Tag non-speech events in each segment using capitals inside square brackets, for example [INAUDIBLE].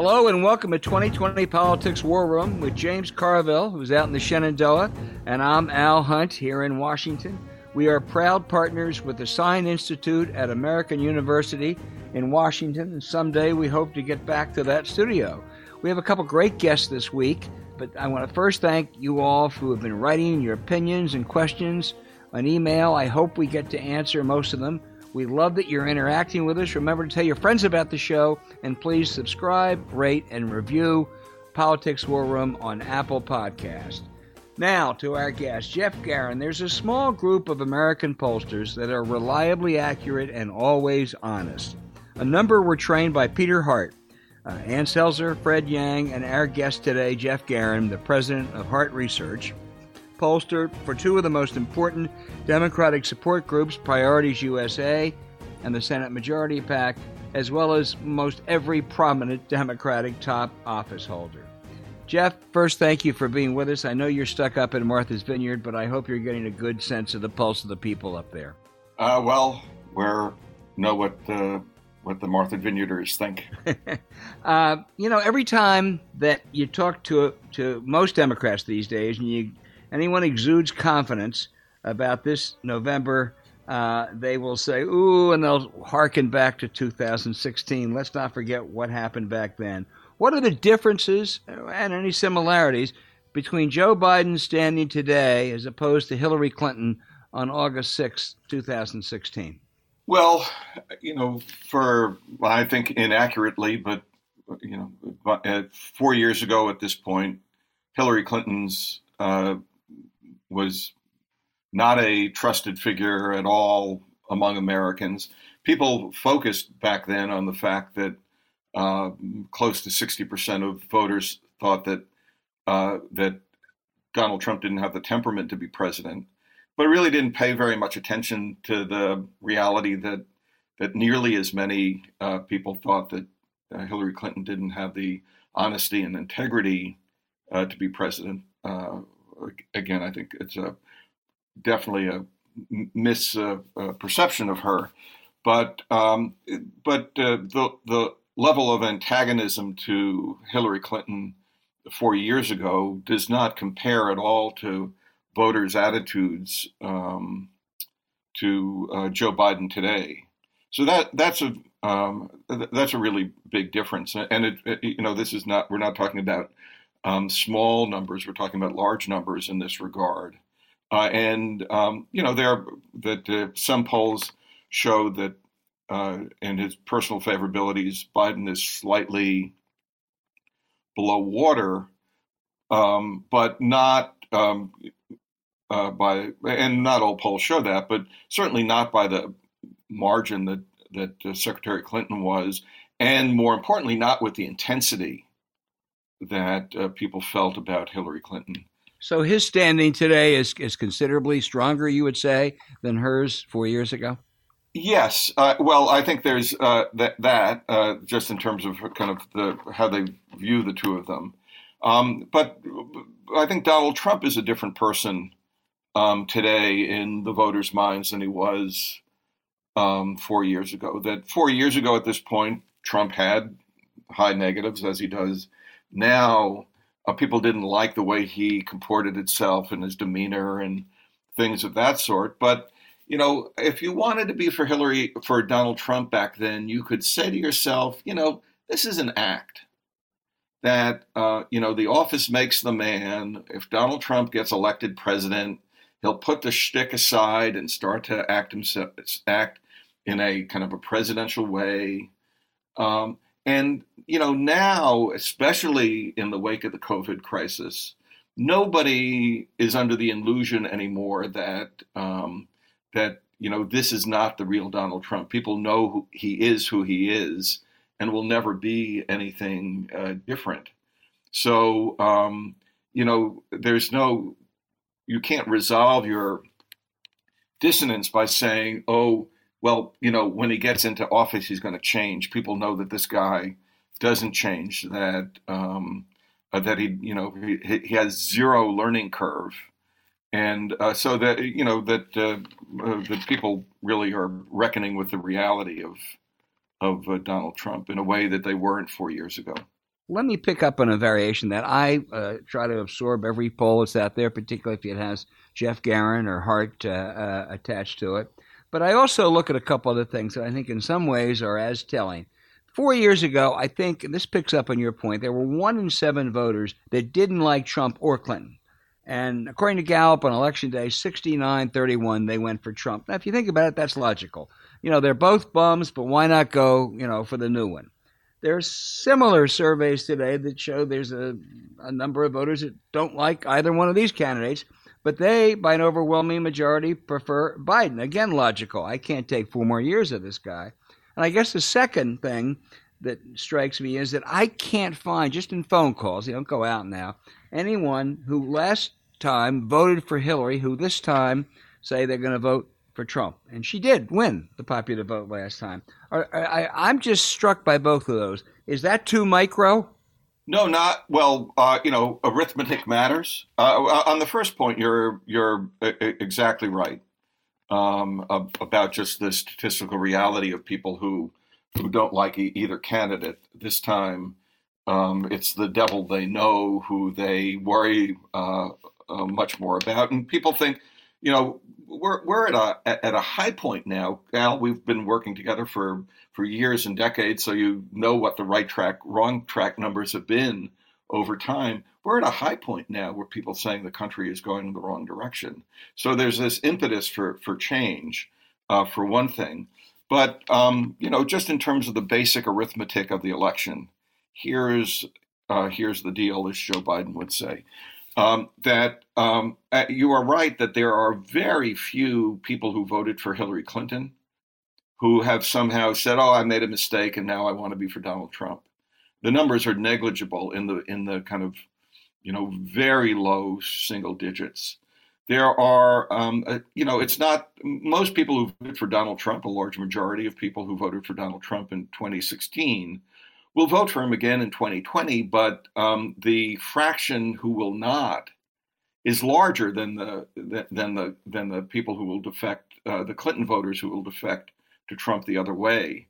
Hello and welcome to 2020 Politics War Room with James Carville, who's out in the Shenandoah, and I'm Al Hunt here in Washington. We are proud partners with the Sine Institute at American University in Washington, and someday we hope to get back to that studio. We have a couple great guests this week, but I want to first thank you all who have been writing your opinions and questions on email. I hope we get to answer most of them. We love that you're interacting with us. Remember to tell your friends about the show and please subscribe, rate, and review Politics War Room on Apple Podcast. Now to our guest, Geoff Garin. There's a small group of American pollsters that are reliably accurate and always honest. A number were trained by Peter Hart, uh, Ann Selzer, Fred Yang, and our guest today, Geoff Garin, the president of Hart Research pollster for two of the most important Democratic support groups, Priorities USA and the Senate Majority PAC, as well as most every prominent Democratic top office holder. Geoff, first, thank you for being with us. I know you're stuck up in Martha's Vineyard, but I hope you're getting a good sense of the pulse of the people up there. Uh, well, we know what the what the Martha Vineyarders think. [LAUGHS] uh, you know, every time that you talk to to most Democrats these days, and you anyone exudes confidence about this November, uh, they will say, ooh, and they'll harken back to 2016. Let's not forget what happened back then. What are the differences and any similarities between Joe Biden standing today as opposed to Hillary Clinton on August 6, 2016? Well, you know, for I think inaccurately, but you know, four years ago at this point, Hillary Clinton's uh, was not a trusted figure at all among Americans. People focused back then on the fact that uh, close to 60% of voters thought that uh, that Donald Trump didn't have the temperament to be president, but really didn't pay very much attention to the reality that that nearly as many uh, people thought that uh, Hillary Clinton didn't have the honesty and integrity uh, to be president uh, again, I think it's a definitely a misperception uh, of her. But um, but uh, the the level of antagonism to Hillary Clinton four years ago does not compare at all to voters' attitudes um, to uh, Joe Biden today. So that that's a um, that's a really big difference. And it, it, you know this is not we're not talking about um, small numbers. We're talking about large numbers in this regard. Uh, and um, you know, there that uh, some polls show that uh, in his personal favorabilities, Biden is slightly below water, um, but not um, uh, by and not all polls show that, but certainly not by the margin that that uh, Secretary Clinton was, and more importantly, not with the intensity that uh, people felt about Hillary Clinton. So his standing today is is considerably stronger, you would say, than hers four years ago. Yes, uh, well, I think there's uh, that that uh, just in terms of kind of the how they view the two of them. Um, but I think Donald Trump is a different person um, today in the voters' minds than he was um, four years ago. That four years ago at this point, Trump had high negatives as he does now uh, people didn't like the way he comported himself and his demeanor and things of that sort. But you know, if you wanted to be for Hillary for Donald Trump back then, you could say to yourself, you know, this is an act that uh, you know the office makes the man. If Donald Trump gets elected president, he'll put the shtick aside and start to act himself act in a kind of a presidential way. Um, and, you know, now, especially in the wake of the COVID crisis, nobody is under the illusion anymore that, um, that, you know, this is not the real Donald Trump. People know who he is who he is and will never be anything uh, different. So, um, you know, there's no, you can't resolve your dissonance by saying, oh, well, you know, when he gets into office, he's going to change. People know that this guy doesn't change. That um, uh, that he, you know, he, he has zero learning curve, and uh, so that you know that uh, uh that people really are reckoning with the reality of of uh, Donald Trump in a way that they weren't four years ago. let me pick up on a variation that I uh, try to absorb every poll that's out there, particularly if it has Geoff Garin or Hart attached to it. But I also look at a couple other things that I think in some ways are as telling. Four years ago, I think, and this picks up on your point, there were one in seven voters that didn't like Trump or Clinton. And according to Gallup on election day, 69 31, they went for Trump. Now, if you think about it, that's logical. You know, they're both bums, but why not go, you know, for the new one? There are similar surveys today that show there's a, a number of voters that don't like either one of these candidates, but they, by an overwhelming majority, prefer Biden. Again, logical. I can't take four more years of this guy. And I guess the second thing that strikes me is that I can't find, just in phone calls, they don't go out now, anyone who last time voted for Hillary who this time say they're going to vote for Trump. And she did win the popular vote last time. I, am just struck by both of those. Is that too micro? No, not well. Uh, you know, arithmetic matters. Uh, uh on the first point, you're you're exactly right um, about just the statistical reality of people who who don't like either candidate. This time, um, it's the devil they know who they worry uh, uh, much more about, and people think, you know, we're we're at a at a high point now. Al, we've been working together for for years and decades, so you know what the right track, wrong track numbers have been over time. We're at a high point now where people are saying the country is going in the wrong direction. So there's this impetus for for change, uh, for one thing. But um, you know, just in terms of the basic arithmetic of the election, here's uh, here's the deal, as Joe Biden would say um, that um, uh, you are right that there are very few people who voted for Hillary Clinton who have somehow said, "Oh, I made a mistake and now I want to be for Donald Trump." The numbers are negligible in the in the kind of you know very low single digits. There are, um, uh, you know, it's not most people who voted for Donald Trump. A large majority of people who voted for Donald Trump in 2016 will vote for him again in 2020, but um, the fraction who will not is larger than the than the than the people who will defect, uh, the Clinton voters who will defect to Trump the other way.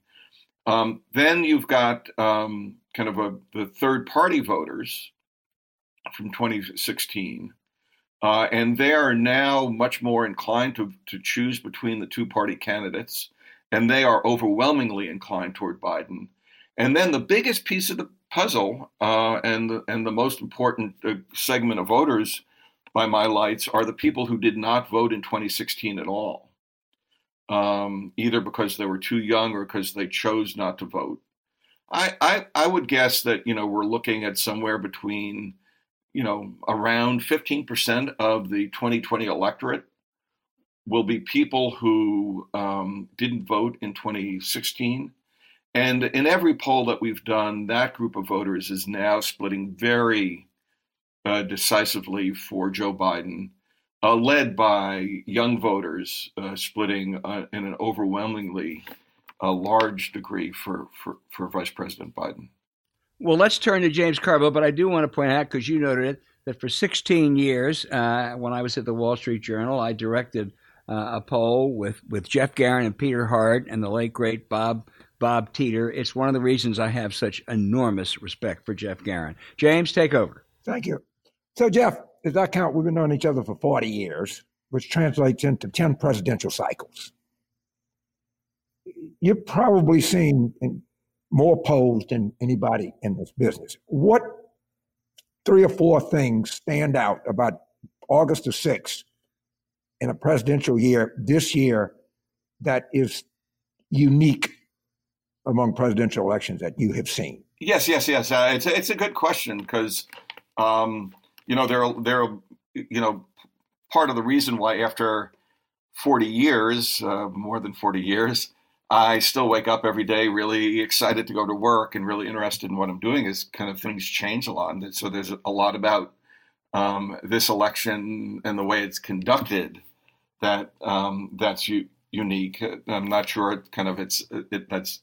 Um, then you've got um, kind of a, the third party voters from 2016. Uh, and they are now much more inclined to, to choose between the two party candidates, and they are overwhelmingly inclined toward Biden. And then the biggest piece of the puzzle uh, and, the, and the most important uh, segment of voters by my lights are the people who did not vote in 2016 at all, um, either because they were too young or because they chose not to vote. I, I, I would guess that you know we're looking at somewhere between you know around 15% of the 2020 electorate will be people who um, didn't vote in 2016 and in every poll that we've done, that group of voters is now splitting very uh, decisively for Joe Biden, uh, led by young voters uh, splitting uh, in an overwhelmingly uh, large degree for, for, for Vice President Biden. Well, let's turn to James Carville, but I do want to point out, because you noted it, that for 16 years, uh, when I was at the Wall Street Journal, I directed a poll with, with Geoff Garin and Peter Hart and the late, great Bob Bob Teeter. It's one of the reasons I have such enormous respect for Geoff Garin. James, take over. Thank you. So, Jeff, as I count, we've been knowing each other for 40 years, which translates into 10 presidential cycles. You've probably seen more polls than anybody in this business. What three or four things stand out about August the 6th in a presidential year this year that is unique among presidential elections that you have seen? Yes, yes, yes. Uh, it's a, it's a good question because um, you know they're they're you know part of the reason why after 40 years, uh, more than 40 years, I still wake up every day really excited to go to work and really interested in what I'm doing is kind of things change a lot. And so there's a lot about um, this election and the way it's conducted that um, that's u- unique. I'm not sure it kind of it's it, that's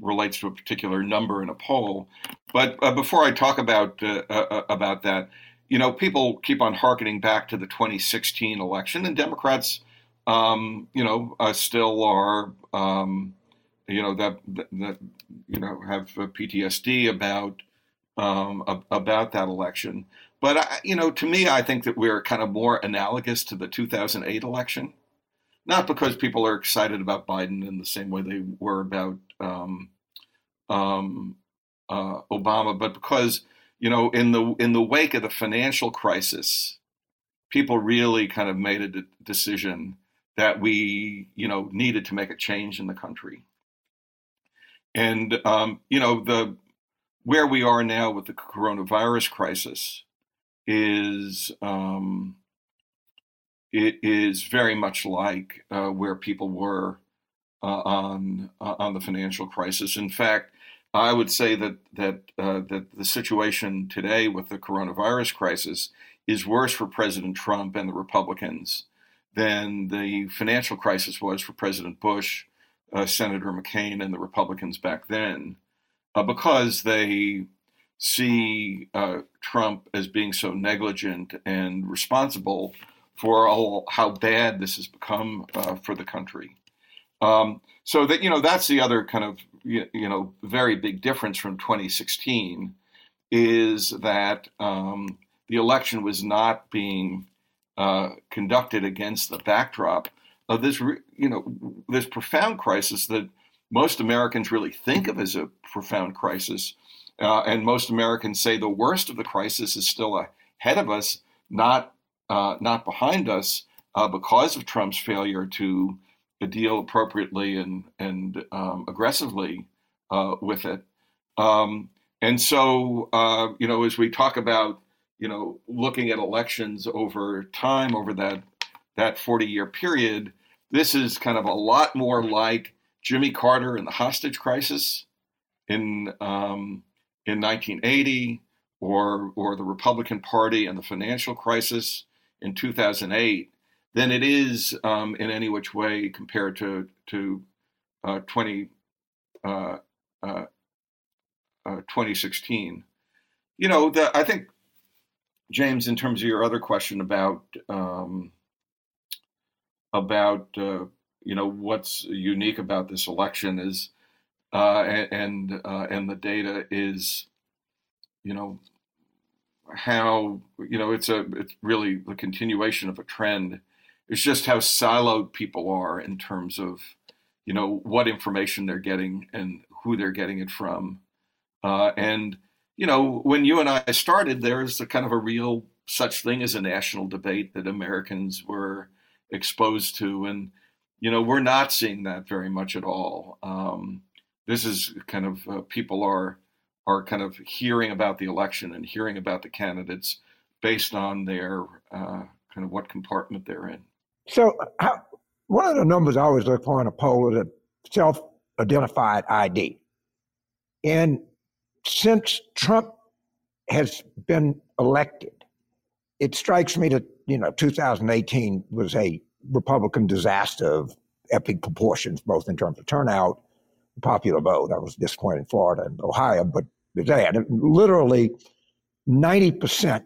relates to a particular number in a poll. But uh, before I talk about uh, uh, uh, about that, you know, people keep on harkening back to the 2016 election, and Democrats, um, you know, uh, still are, um, you know, that, that you know have PTSD about um, about that election. But I, you know, to me, I think that we're kind of more analogous to the 2008 election, not because people are excited about Biden in the same way they were about um, um, uh, Obama, but because you know, in the in the wake of the financial crisis, people really kind of made a de- decision that we, you know, needed to make a change in the country. And um, you know, the where we are now with the coronavirus crisis is um, it is very much like uh, where people were uh, on uh, on the financial crisis. In fact, I would say that that uh, that the situation today with the coronavirus crisis is worse for President Trump and the Republicans than the financial crisis was for President Bush, uh, Senator McCain, and the Republicans back then, uh, because they see uh, Trump as being so negligent and responsible for all how bad this has become uh, for the country. Um, so that you know that's the other kind of you, know very big difference from 2016 is that um, the election was not being uh, conducted against the backdrop of this you know this profound crisis that most Americans really think of as a profound crisis, uh, and most Americans say the worst of the crisis is still ahead of us, not uh, not behind us, uh, because of Trump's failure to deal appropriately and and um, aggressively uh, with it. Um, and so, uh, you know, as we talk about, you know, looking at elections over time, over that that 40 year period, this is kind of a lot more like Jimmy Carter and the hostage crisis in um, in 1980, or or the Republican Party and the financial crisis in 2008 than it is um, in any which way compared to to uh, 20, uh, uh, uh 2016. You know, the, I think James, in terms of your other question about um, about uh, you know what's unique about this election is uh, and and the data is you know how you know it's a it's really the continuation of a trend. It's just how siloed people are in terms of you know what information they're getting and who they're getting it from. Uh, and you know when you and i started there's a kind of a real such thing as a national debate that americans were exposed to. And you know we're not seeing that very much at all. Um, this is kind of uh, people are are kind of hearing about the election and hearing about the candidates based on their uh, kind of what compartment they're in. So, how, one of the numbers I always look for in a poll is a self-identified ID, and since Trump has been elected, it strikes me that you know 2018 was a Republican disaster of epic proportions, both in terms of turnout popular vote. I was disappointed in Florida and Ohio, but had literally 90%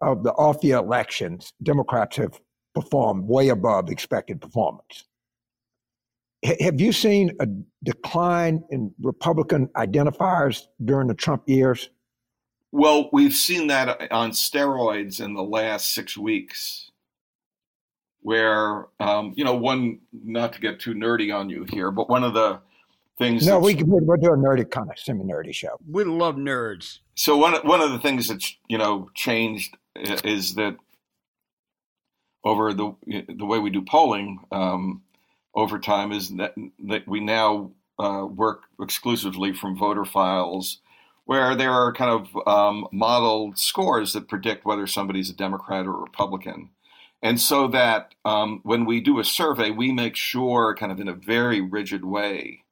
of the off year elections, Democrats have performed way above expected performance. H- have you seen a decline in Republican identifiers during the Trump years? Well, we've seen that on steroids in the last six weeks, where, um, you know, one, not to get too nerdy on you here, but one of the things. No, we we're doing a nerdy kind of semi nerdy show. We love nerds. So one one of the things that's you know changed is that over the the way we do polling um, over time is that that we now uh, work exclusively from voter files. Where there are kind of um, modeled scores that predict whether somebody's a Democrat or a Republican. And so that um, when we do a survey, we make sure, kind of in a very rigid way,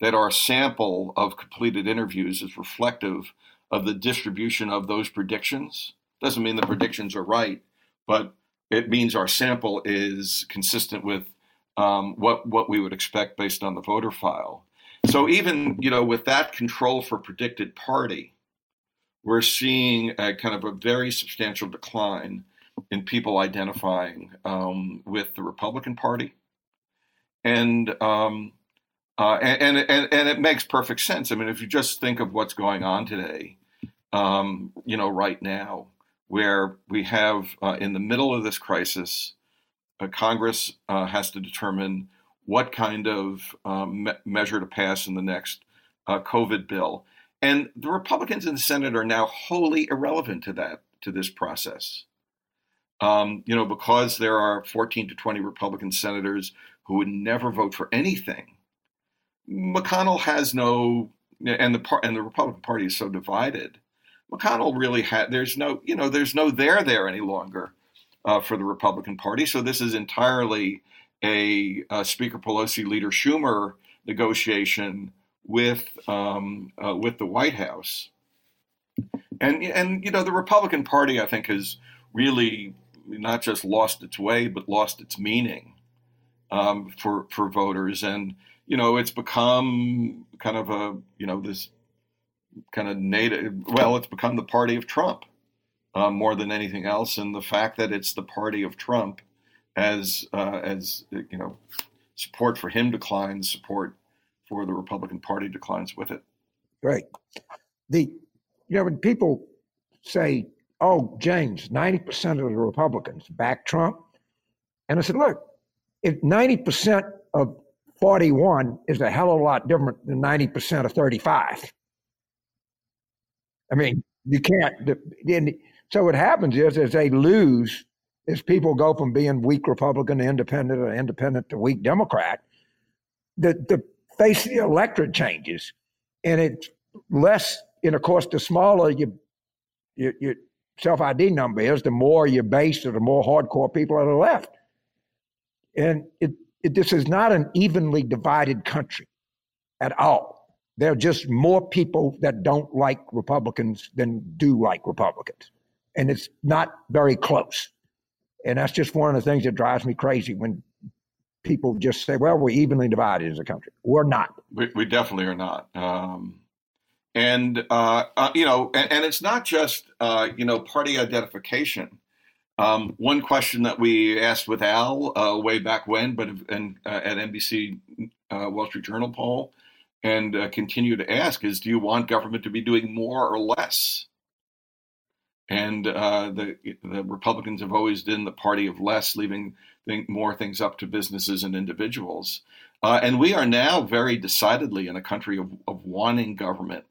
that our sample of completed interviews is reflective of the distribution of those predictions. Doesn't mean the predictions are right, but it means our sample is consistent with um, what what we would expect based on the voter file. So even you know with that control for predicted party, we're seeing a kind of a very substantial decline in people identifying um, with the Republican Party, and um, uh, and, and, and, it makes perfect sense. I mean, if you just think of what's going on today, um, you know, right now, where we have uh, in the middle of this crisis, uh, Congress uh, has to determine what kind of um, me- measure to pass in the next uh, COVID bill, and the Republicans in the Senate are now wholly irrelevant to that to this process. Um, you know, because there are 14 to 20 Republican senators who would never vote for anything. McConnell has no, and the part and the Republican Party is so divided. McConnell really had. There's no, you know, there's no there there any longer uh, for the Republican Party. So this is entirely a, a Speaker Pelosi, Leader Schumer negotiation with um, uh, with the White House. And and you know the Republican Party, I think, has really not just lost its way, but lost its meaning um, for for voters. And you know, it's become kind of a you know this kind of native. Well, it's become the party of Trump uh, more than anything else, and the fact that it's the party of Trump, as uh, as you know, support for him declines, support for the Republican Party declines with it. Right. The you know when people say, "Oh, James, ninety percent of the Republicans back Trump," and I said, "Look, if ninety percent of 41 is a hell of a lot different than 90% of 35. I mean, you can't. So what happens is, as they lose, as people go from being weak Republican to independent or independent to weak Democrat, the, the face of the electorate changes. And it's less, and of course, the smaller your, your, your self ID number is, the more your base or the more hardcore people are the left. And it, this is not an evenly divided country at all. There are just more people that don't like Republicans than do like Republicans. And it's not very close. And that's just one of the things that drives me crazy when people just say, well, we're evenly divided as a country. We're not. We, we definitely are not. Um, and, uh, uh, you know, and, and, it's not just, uh, you know, party identification. Um, one question that we asked with Al uh, way back when, but and, uh, at NBC uh, Wall Street Journal poll, and uh, continue to ask is, do you want government to be doing more or less? And uh, the the Republicans have always been the party of less, leaving more things up to businesses and individuals. Uh, and we are now very decidedly in a country of, of wanting government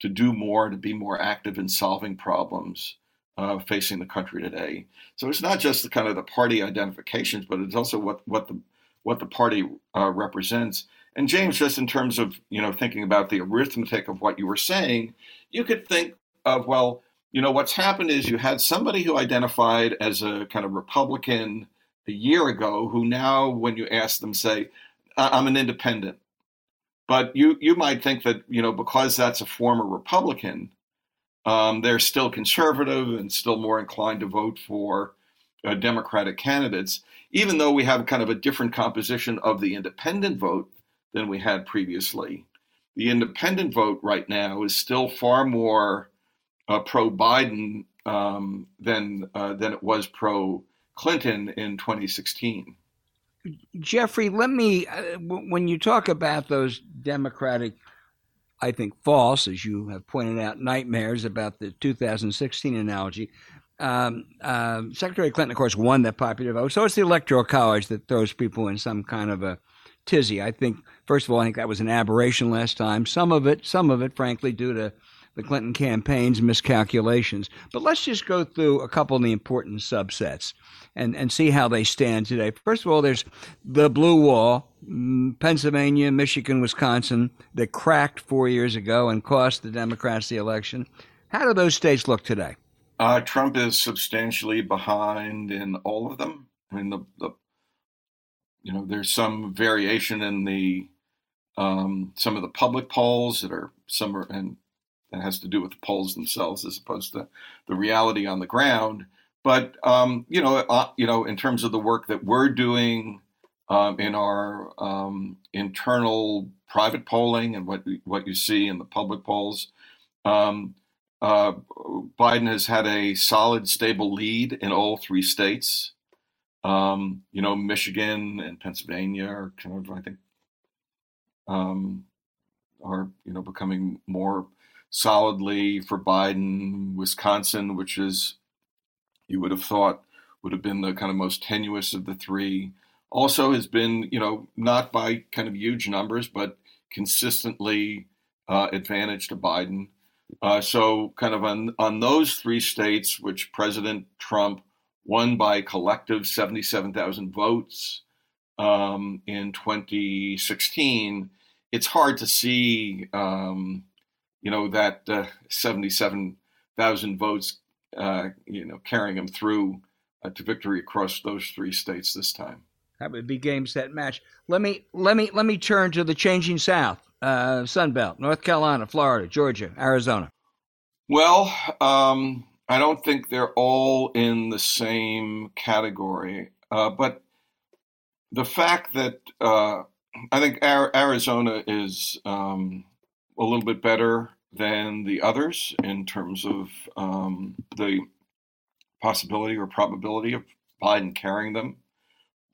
to do more, to be more active in solving problems uh, facing the country today. So it's not just the kind of the party identifications, but it's also what what the what the party uh, represents. And James, just in terms of you know thinking about the arithmetic of what you were saying, you could think of well, you know what's happened is you had somebody who identified as a kind of Republican a year ago who now, when you ask them, say, "I'm an independent." But you you might think that you know because that's a former Republican, um, they're still conservative and still more inclined to vote for uh, Democratic candidates, even though we have kind of a different composition of the independent vote than we had previously. The independent vote right now is still far more uh, pro Biden um, than uh, than it was pro Clinton in 2016. Jeffrey, let me, uh, when you talk about those Democratic I think, false, as you have pointed out, nightmares about the 2016 analogy. Um, uh, Secretary Clinton, of course, won that popular vote. So it's the Electoral College that throws people in some kind of a tizzy. I think, first of all, I think that was an aberration last time. Some of it, some of it, frankly, due to the Clinton campaign's miscalculations. But let's just go through a couple of the important subsets and, and see how they stand today. First of all, there's the blue wall, mm, Pennsylvania, Michigan, Wisconsin, that cracked four years ago and cost the Democrats the election. How do those states look today? Uh, Trump is substantially behind in all of them. I mean, the, the you know, there's some variation in the um, some of the public polls that are some are, and that has to do with the polls themselves as opposed to the reality on the ground. But um, you know, uh, you know, in terms of the work that we're doing um, in our um, internal private polling and what what you see in the public polls, um, uh, Biden has had a solid, stable lead in all three states. Um, you know, Michigan and Pennsylvania are kind of, I think, um, are you know becoming more solidly for Biden. Wisconsin, which is you would have thought would have been the kind of most tenuous of the three, also has been, you know, not by kind of huge numbers, but consistently uh, advantage to Biden. Uh, so, kind of on, on those three states, which President Trump won by collective 77,000 votes um, in 2016, it's hard to see, um, you know, that uh, 77,000 votes, uh, you know, carrying him through uh, to victory across those three states this time. That would be game set match. Let me let me let me turn to the changing South, uh, Sun Belt, North Carolina, Florida, Georgia, Arizona. Well, um, I don't think they're all in the same category, uh, but the fact that uh, I think Arizona is um, a little bit better than the others in terms of um, the possibility or probability of Biden carrying them.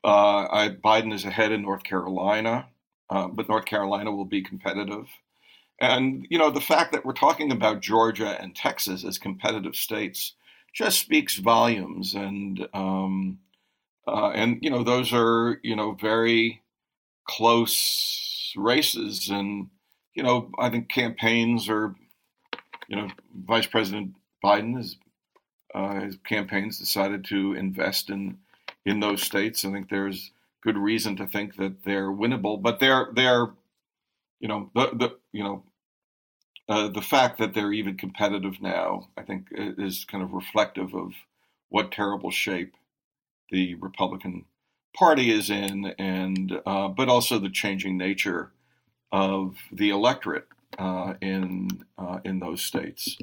Uh, I, Biden is ahead in North Carolina, uh, but North Carolina will be competitive. And, you know, the fact that we're talking about Georgia and Texas as competitive states just speaks volumes. And, um, uh, and you know, those are, you know, very close races. And, you know, I think campaigns are, you know, Vice President Biden is uh, his campaigns decided to invest in in those states. I think there's good reason to think that they're winnable, but they're they're you know the, the you know uh, the fact that they're even competitive now, I think, is kind of reflective of what terrible shape the Republican Party is in, and uh, but also the changing nature of the electorate uh, in uh, in those states.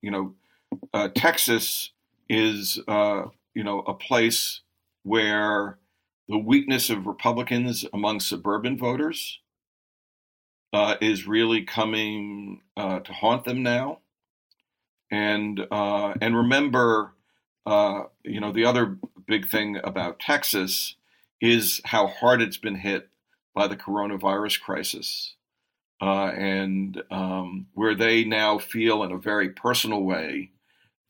You know, uh, Texas is uh, you know a place where the weakness of Republicans among suburban voters uh, is really coming uh, to haunt them now. And and remember, you know, the other big thing about Texas is how hard it's been hit by the coronavirus crisis uh, and um, where they now feel in a very personal way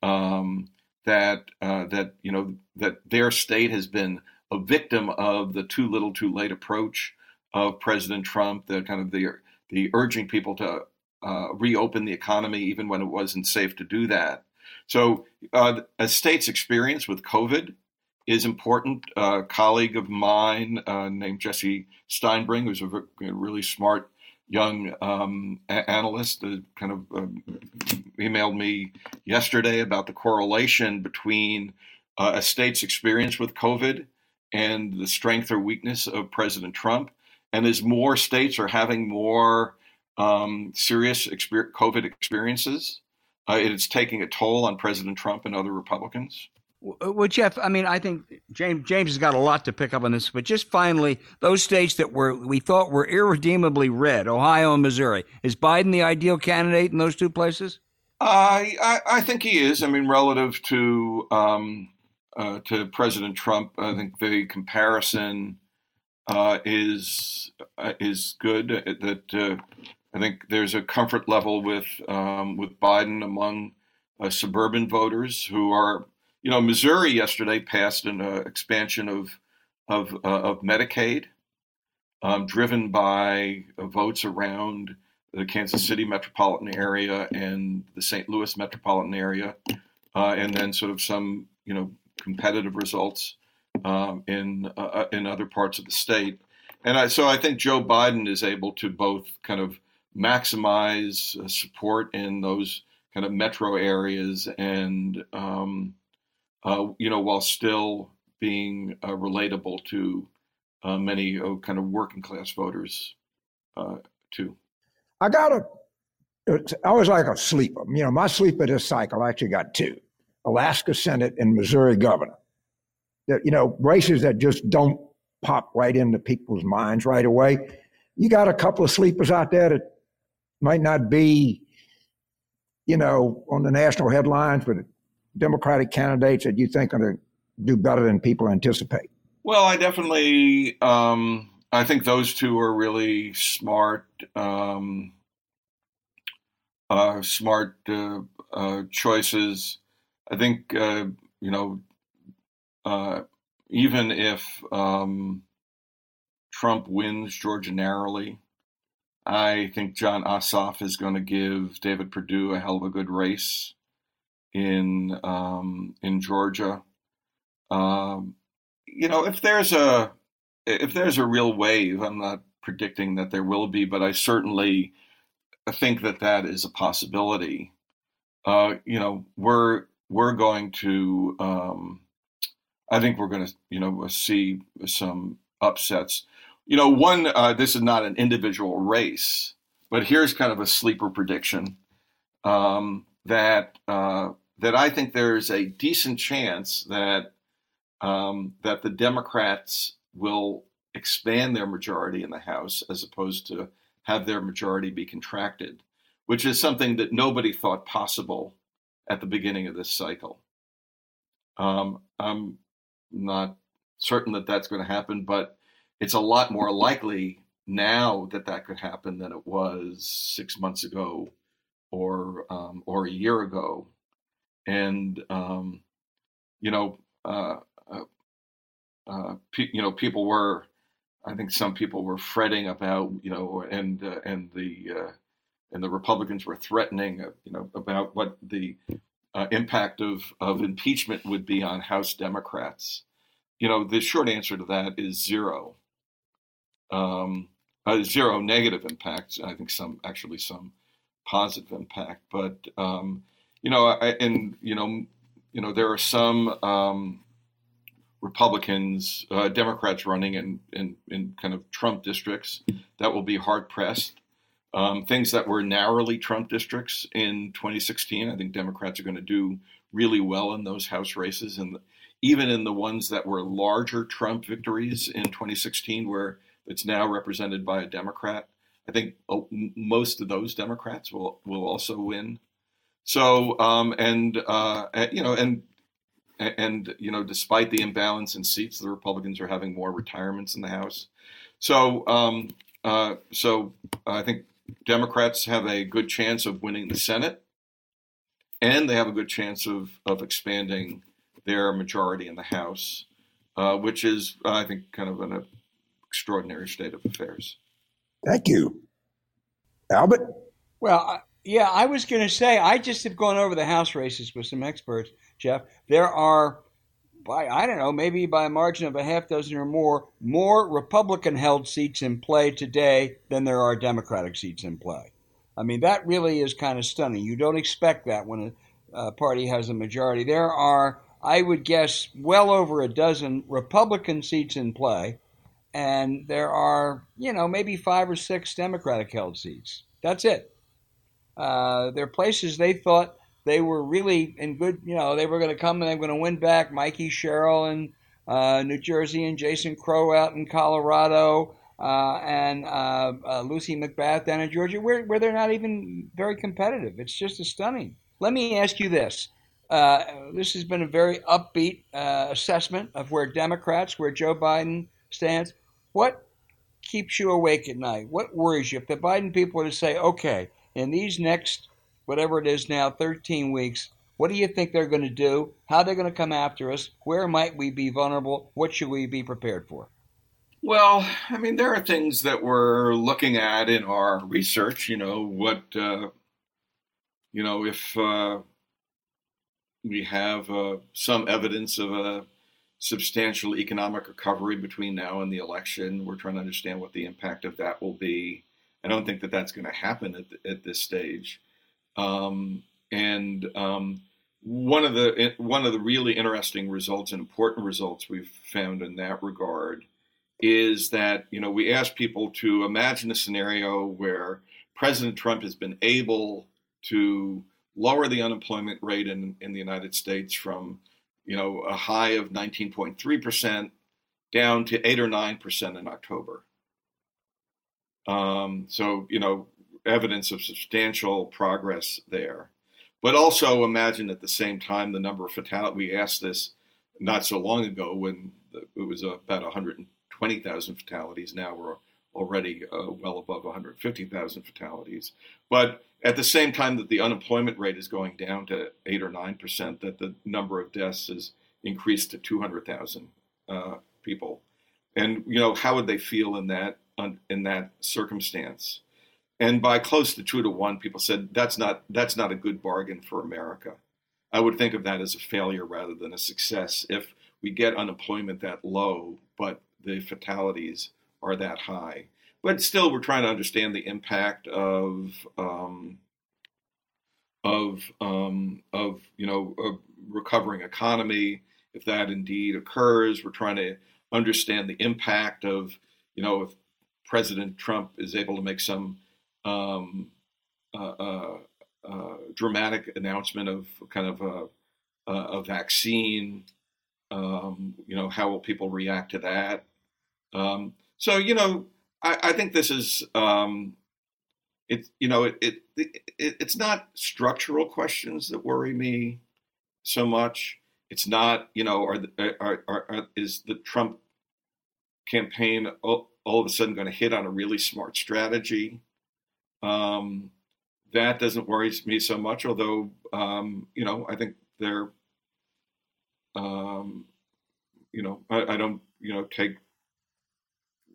um, that uh, that you know that their state has been a victim of the too little, too late approach of President Trump, the kind of the the urging people to uh, reopen the economy even when it wasn't safe to do that. So, uh, a state's experience with COVID is important. A colleague of mine uh, named Jesse Steinbring, who's a really smart young um, a- analyst uh, kind of um, emailed me yesterday about the correlation between uh, a state's experience with COVID and the strength or weakness of President Trump. And as more states are having more um, serious exper- COVID experiences, uh, it is taking a toll on President Trump and other Republicans. Well, Jeff, I mean, I think James James has got a lot to pick up on this, but just finally, those states that were we thought were irredeemably red, Ohio and Missouri, is Biden the ideal candidate in those two places? I I, I think he is. I mean, relative to um, uh, to President Trump, I think the comparison uh, is uh, is good. That uh, I think there's a comfort level with um, with Biden among uh, suburban voters who are you know, Missouri yesterday passed an uh, expansion of of, uh, of Medicaid, um, driven by uh, votes around the Kansas City metropolitan area and the St. Louis metropolitan area, uh, and then sort of some you know competitive results um, in uh, uh, in other parts of the state. And I, so I think Joe Biden is able to both kind of maximize support in those kind of metro areas and um, uh, you know, while still being uh, relatable to uh, many uh, kind of working class voters uh, too. I got a. I was like a sleeper. You know, my sleeper this cycle I actually got two: Alaska Senate and Missouri governor. That you know, races that just don't pop right into people's minds right away. You got a couple of sleepers out there that might not be, you know, on the national headlines, but Democratic candidates that you think are going to do better than people anticipate? Well, I definitely, um, I think those two are really smart. Um, uh, uh, smart uh, uh, choices. I think uh, you know, even if um, Trump wins Georgia narrowly, I think Jon Ossoff is going to give David Perdue a hell of a good race in um, in Georgia. Um, you know, if there's a if there's a real wave, I'm not predicting that there will be, but I certainly think that that is a possibility. Uh, you know, we're we're going to. Um, I think we're going to, you know, see some upsets. You know, one. Uh, this is not an individual race, but here's kind of a sleeper prediction um, that uh, that I think there's a decent chance that um, that the Democrats will expand their majority in the House as opposed to have their majority be contracted, which is something that nobody thought possible at the beginning of this cycle. Um, I'm not certain that that's going to happen, but it's a lot more likely now that that could happen than it was six months ago or um, or a year ago. And um, you know, uh, uh, uh, pe- you know, people were I think some people were fretting about, you know, and uh, and the uh, and the Republicans were threatening, uh, you know, about what the impact of of impeachment would be on House Democrats. You know, the short answer to that is zero. Um, zero negative impacts. I think some actually some positive impact, but um, you know, I, and you know, you know, there are some um, Republicans, uh, Democrats running in, in, in kind of Trump districts that will be hard pressed. Um, things that were narrowly Trump districts in 2016, I think Democrats are going to do really well in those House races, and even in the ones that were larger Trump victories in 2016, where it's now represented by a Democrat. I think oh, most of those Democrats will will also win. So, um, and uh, you know, and and you know, despite the imbalance in seats, the Republicans are having more retirements in the House. So, um, uh, so I think Democrats have a good chance of winning the Senate, and they have a good chance of of expanding their majority in the House, uh, which is, I think, kind of an extraordinary state of affairs. Thank you, Albert. Well, yeah, I was going to say I just have gone over the House races with some experts Jeff, there are, by I don't know, maybe by a margin of a half dozen or more, more Republican held seats in play today than there are Democratic seats in play. I mean, that really is kind of stunning. You don't expect that when a, a party has a majority. There are, I would guess, well over a dozen Republican seats in play, and there are, you know, maybe five or six Democratic held seats. That's it. Uh, places they thought they were really in good, you know, they were going to come and they were going to win back Mikey Sherrill in uh, New Jersey and Jason Crow out in Colorado uh, and uh, uh, Lucy McBath down in Georgia, where, where they're not even very competitive. It's just stunning. Let me ask you this. Uh, this has been a very upbeat assessment of where Democrats, where Joe Biden stands. What keeps you awake at night? What worries you? If the Biden people were to say, okay, in these next whatever it is now, 13 weeks. What do you think they're going to do? How they're going to come after us? Where might we be vulnerable? What should we be prepared for? Well, I mean, there are things that we're looking at in our research. You know, what, uh, you know, if uh, we have uh, some evidence of a substantial economic recovery between now and the election, we're trying to understand what the impact of that will be. I don't think that that's going to happen at, the, at this stage. Um, and um, one of the one of the really interesting results and important results we've found in that regard is that you know we asked people to imagine a scenario where President Trump has been able to lower the unemployment rate in, in the United States from you know a high of 19.3 percent down to eight or nine percent in October. Um, so you know evidence of substantial progress there. But also imagine at the same time the number of fatalities. We asked this not so long ago when it was about 120,000 fatalities. Now we're already uh, well above 150,000 fatalities. But at the same time that the unemployment rate is going down to eight or nine percent, that the number of deaths has increased to 200,000 uh, people. And you know, how would they feel in that in that circumstance? And by close to two to one, people said that's not that's not a good bargain for America. I would think of that as a failure rather than a success if we get unemployment that low, but the fatalities are that high. But still, we're trying to understand the impact of um, of um, of you know a recovering economy. If that indeed occurs, we're trying to understand the impact of you know if President Trump is able to make some um, uh, uh, uh, dramatic announcement of kind of a, a vaccine. Um, you know, how will people react to that? Um, so, you know, I, I think this is um, it. You know, it, it, it it's not structural questions that worry me so much. It's not, you know, are, are, are, are is the Trump campaign all, of a sudden going to hit on a really smart strategy? Um, that doesn't worry me so much, although, um, you know, I think they're, um, you know, I, I, don't, you know, take,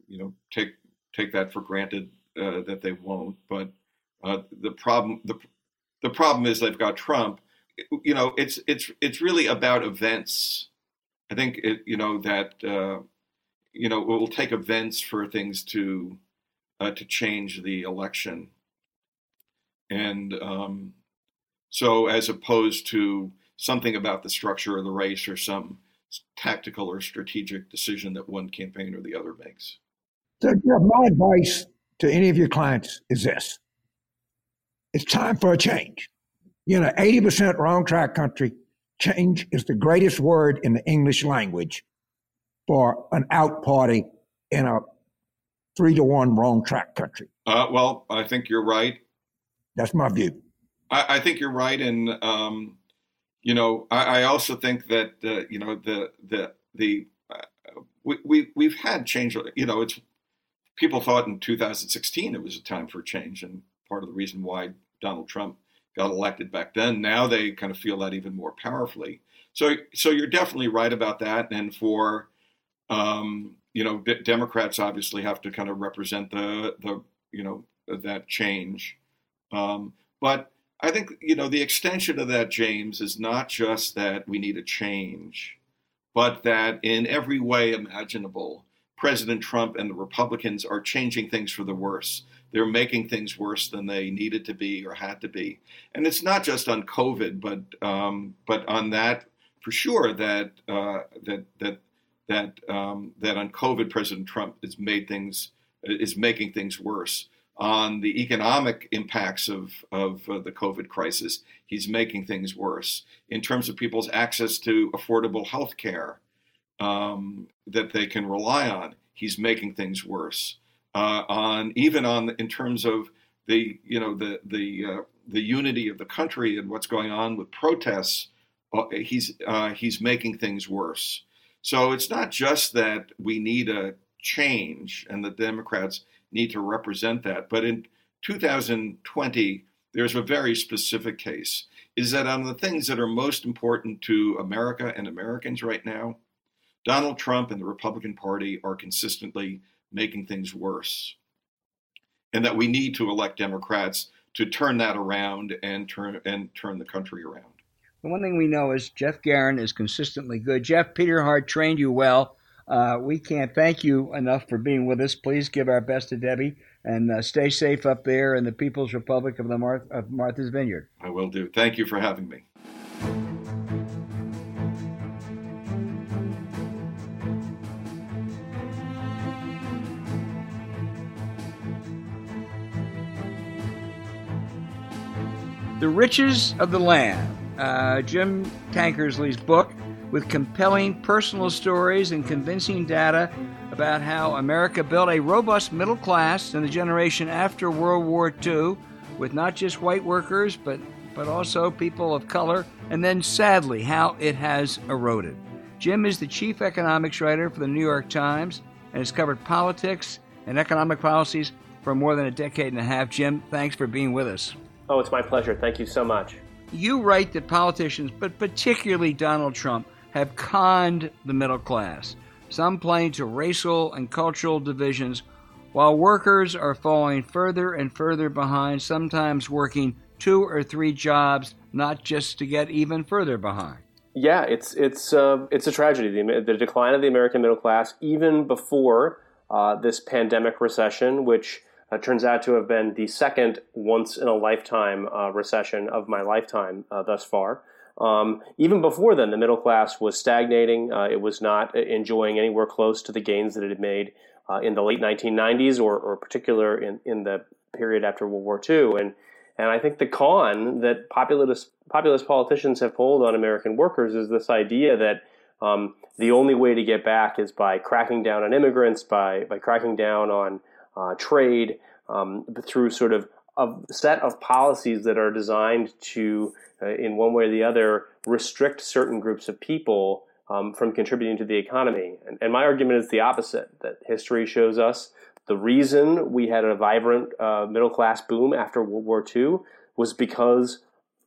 you know, take take that for granted uh, that they won't. But uh, the problem, the the problem is they've got Trump. You know, it's it's it's really about events. I think it, you know that uh, you know it will take events for things to uh, to change the election. And um, so, as opposed to something about the structure of the race or some tactical or strategic decision that one campaign or the other makes. So, my advice to any of your clients is this it's time for a change. You know, 80% wrong track country, change is the greatest word in the English language for an out party in a three to one wrong track country. Uh, well, I think you're right. That's my view. I, I think you're right, and um, you know, I, I, also think that uh, you know the the the uh, we, we we've had change. You know, it's people thought in 2016 it was a time for change, and part of the reason why Donald Trump got elected back then. Now they kind of feel that even more powerfully. So, so you're definitely right about that. And for um, you know, Democrats obviously have to kind of represent the the you know that change. Um, but I think, you know, the extension of that, James, is not just that we need a change, but that in every way imaginable, President Trump and the Republicans are changing things for the worse. They're making things worse than they needed to be or had to be, and it's not just on COVID, but um, but on that for sure that uh, that that that um, that on COVID, President Trump has made things is making things worse on the economic impacts of, of uh, the COVID crisis, he's making things worse. In terms of people's access to affordable health care um, that they can rely on, he's making things worse. Uh, on even on in terms of the you know the the uh, the unity of the country and what's going on with protests, uh, he's uh, he's making things worse. So it's not just that we need a change and the Democrats need to represent that. But in 2020, there's a very specific case is that on the things that are most important to America and Americans right now, Donald Trump and the Republican Party are consistently making things worse. And that we need to elect Democrats to turn that around and turn and turn the country around. The one thing we know is Geoff Garin is consistently good. Geoff Peter Hart trained you well. Uh, we can't thank you enough for being with us. Please give our best to Debbie and uh, stay safe up there in the People's Republic of the Mar- of Martha's Vineyard. I will do. Thank you for having me. The Riches of the Land, uh, Jim Tankersley's book with compelling personal stories and convincing data about how America built a robust middle class in the generation after World War II, with not just white workers, but, but also people of color, and then sadly, how it has eroded. Jim is the chief economics writer for the New York Times and has covered politics and economic policies for more than a decade and a half. Jim, thanks for being with us. Oh, it's my pleasure. Thank you so much. You write that politicians, but particularly Donald Trump, have conned the middle class, some playing to racial and cultural divisions, while workers are falling further and further behind, sometimes working two or three jobs, not just to get even further behind. Yeah, it's it's uh, it's a tragedy. The, the, decline of the American middle class, even before uh, this pandemic recession, which uh, turns out to have been the second once in a lifetime uh, recession of my lifetime uh, thus far. Um, even before then, the middle class was stagnating. Uh, it was not enjoying anywhere close to the gains that it had made uh, in the late 1990s, or, or particular in, in the period after World War II. And and I think the con that populist populist politicians have pulled on American workers is this idea that um, the only way to get back is by cracking down on immigrants, by by cracking down on uh, trade, um, through sort of a set of policies that are designed to, uh, in one way or the other, restrict certain groups of people um, from contributing to the economy. And, and, my argument is the opposite that history shows us the reason we had a vibrant uh, middle class boom after World War II was because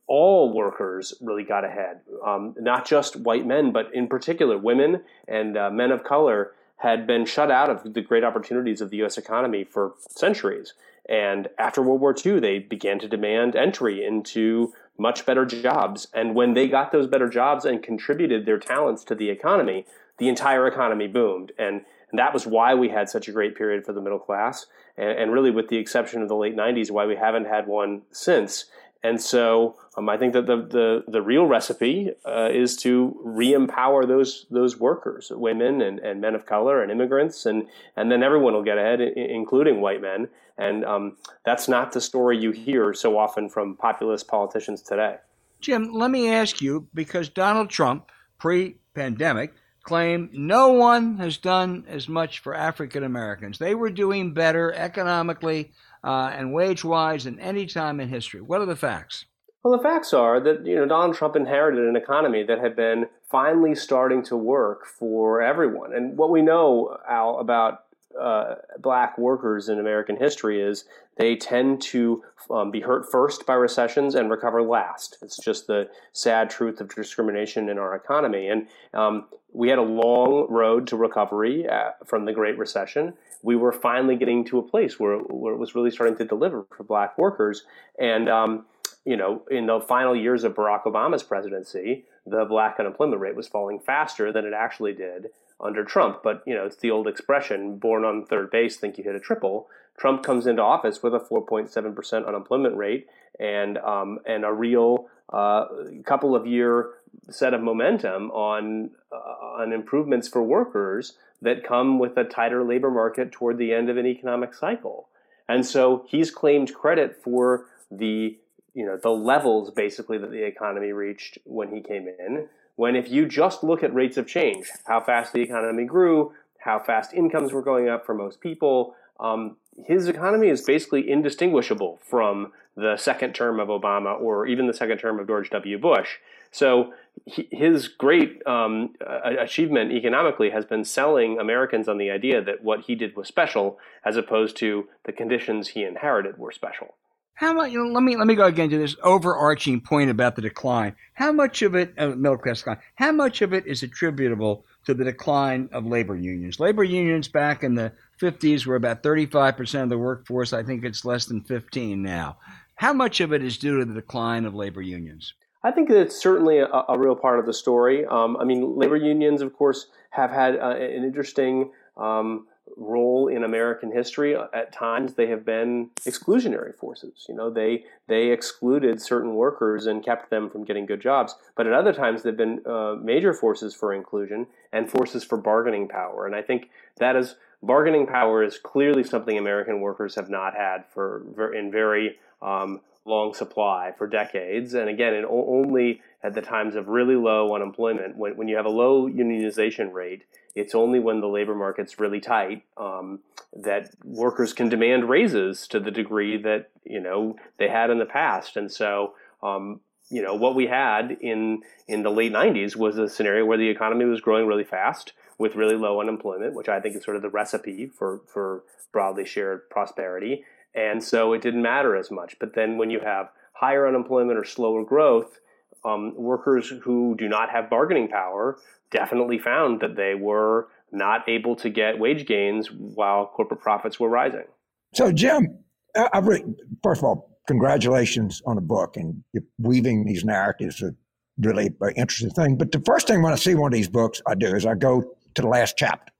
all workers really got ahead. Um, not just white men, but in particular, women and uh, men of color had been shut out of the great opportunities of the U.S. economy for centuries. And after World War II, they began to demand entry into much better jobs. And when they got those better jobs and contributed their talents to the economy, the entire economy boomed. And, and that was why we had such a great period for the middle class. And, and really, with the exception of the late 90s, why we haven't had one since. And so um, I think that the, the, the real recipe uh, is to re-empower those those workers, women and, and men of color and immigrants, and, and then everyone will get ahead, including white men. And um, that's not the story you hear so often from populist politicians today. Jim, let me ask you because Donald Trump, pre pandemic, claimed no one has done as much for African Americans. They were doing better economically uh, and wage wise than any time in history. What are the facts? Well, the facts are that you know Donald Trump inherited an economy that had been finally starting to work for everyone. And what we know, Al, about uh, black workers in American history is they tend to um, be hurt first by recessions and recover last. It's just the sad truth of discrimination in our economy. And um, we had a long road to recovery uh, from the Great Recession. We were finally getting to a place where, where it was really starting to deliver for black workers. And, um, you know, in the final years of Barack Obama's presidency, the black unemployment rate was falling faster than it actually did under Trump. But you know, it's the old expression: "Born on third base, think you hit a triple." Trump comes into office with a 4.7 percent unemployment rate and um, and a real uh, couple of year set of momentum on uh, on improvements for workers that come with a tighter labor market toward the end of an economic cycle. And so he's claimed credit for the you know the levels basically that the economy reached when he came in when if you just look at rates of change, how fast the economy grew, how fast incomes were going up for most people, um, his economy is basically indistinguishable from the second term of Obama or even the second term of George W. Bush. So he, his great um, achievement economically has been selling Americans on the idea that what he did was special, as opposed to the conditions he inherited were special. How much? You know, let me let me go again to this overarching point about the decline. How much of it, uh, middle class decline? How much of it is attributable to the decline of labor unions? Labor unions back in the 50s were about 35 percent of the workforce. I think it's less than 15 now. How much of it is due to the decline of labor unions? I think that it's certainly a, a real part of the story. Um, I mean, labor unions, of course, have had uh, an interesting. Um, role in American history. At times, they have been exclusionary forces. You know, they they excluded certain workers and kept them from getting good jobs. But at other times, they've been uh, major forces for inclusion and forces for bargaining power. And I think that is bargaining power is clearly something American workers have not had for in very um, long supply for decades. And again, it only at the times of really low unemployment, when, when you have a low unionization rate, it's only when the labor market's really tight um, that workers can demand raises to the degree that you know they had in the past. And so, um, you know, what we had in in the late '90s was a scenario where the economy was growing really fast. with really low unemployment, which I think is sort of the recipe for, for broadly shared prosperity. And so it didn't matter as much. But then when you have higher unemployment or slower growth, um, workers who do not have bargaining power definitely found that they were not able to get wage gains while corporate profits were rising. So, Jim, I've read, first of all, congratulations on the book and weaving these narratives is really an interesting thing. But the first thing when I see one of these books, I do is I go to the last chapter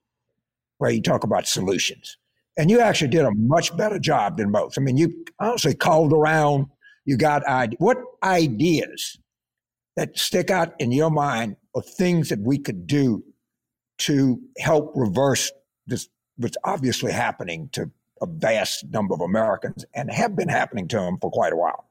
where you talk about solutions. And you actually did a much better job than most. I mean, you honestly called around, you got ideas. What ideas that stick out in your mind of things that we could do to help reverse this, what's obviously happening to a vast number of Americans and have been happening to them for quite a while?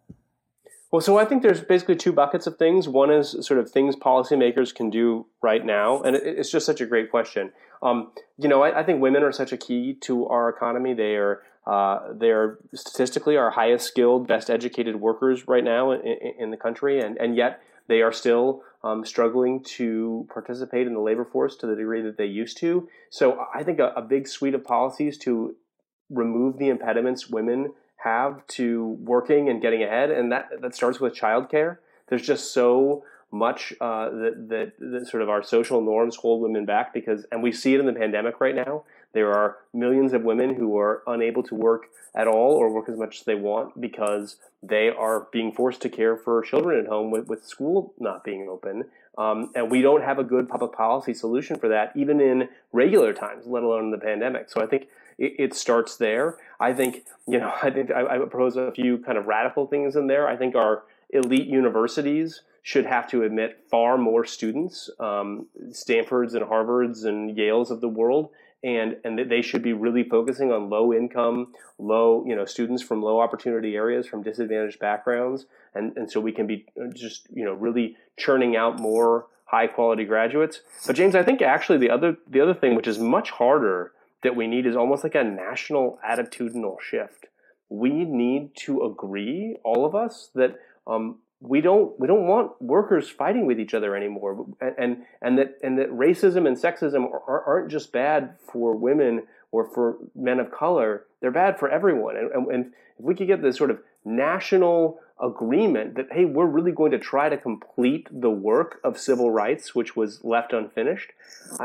Well, so I think there's basically two buckets of things. One is sort of things policymakers can do right now, and it's just such a great question. Um, you know, I, I, think women are such a key to our economy. They are uh, they are statistically our highest skilled, best educated workers right now in, in the country, and and yet they are still um, struggling to participate in the labor force to the degree that they used to. So I think a, a big suite of policies to remove the impediments women have to working and getting ahead, and that that starts with childcare. There's just so much uh, that, that, that sort of our social norms hold women back because, and we see it in the pandemic right now. There are millions of women who are unable to work at all or work as much as they want because they are being forced to care for children at home with, with school not being open. Um, and we don't have a good public policy solution for that, even in regular times, let alone in the pandemic. So I think it, it starts there. I think, you know, [LAUGHS] I think I, I propose a few kind of radical things in there. I think our elite universities should have to admit far more students, um, Stanfords and Harvards and Yales of the world, and and they should be really focusing on low income, low you know students from low opportunity areas, from disadvantaged backgrounds, and and so we can be uh, just you know really churning out more high quality graduates. But James, I think actually the other the other thing which is much harder that we need is almost like a national attitudinal shift. We need to agree, all of us, that um, we don't we don't want workers fighting with each other anymore, and and, and that and that racism and sexism are, aren't just bad for women or for men of color; they're bad for everyone. And, and, and if we could get this sort of national agreement that hey, we're really going to try to complete the work of civil rights, which was left unfinished,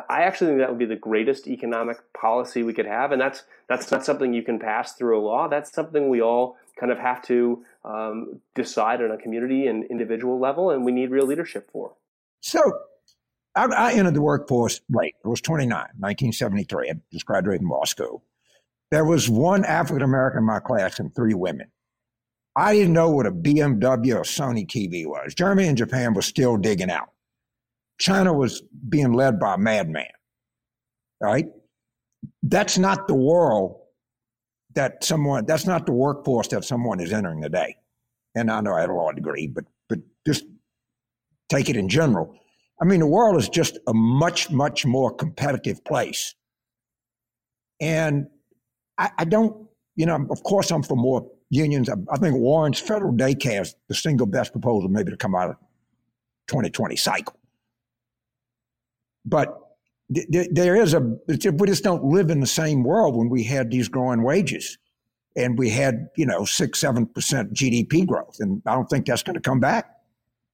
I actually think that would be the greatest economic policy we could have, and that's that's not something you can pass through a law. That's something we all kind of have to um, decide on a community and individual level, and we need real leadership for. So, I, I entered the workforce late. I was 29, 1973. I just graduated from law school. There was one African American in my class and three women. I didn't know what a BMW or Sony TV was. Germany and Japan were still digging out. China was being led by a madman. Right? That's not the world that someone that's not the workforce that someone is entering today. And I know I had a law degree, but but just take it in general. I mean, the world is just a much, much more competitive place. And I, I don't, you know, of course I'm for more unions. I, think Warren's federal daycare is the single best proposal maybe to come out of 2020 cycle. But there is a, we just don't live in the same world when we had these growing wages and we had, you know, six, 7% GDP growth. And I don't think that's going to come back.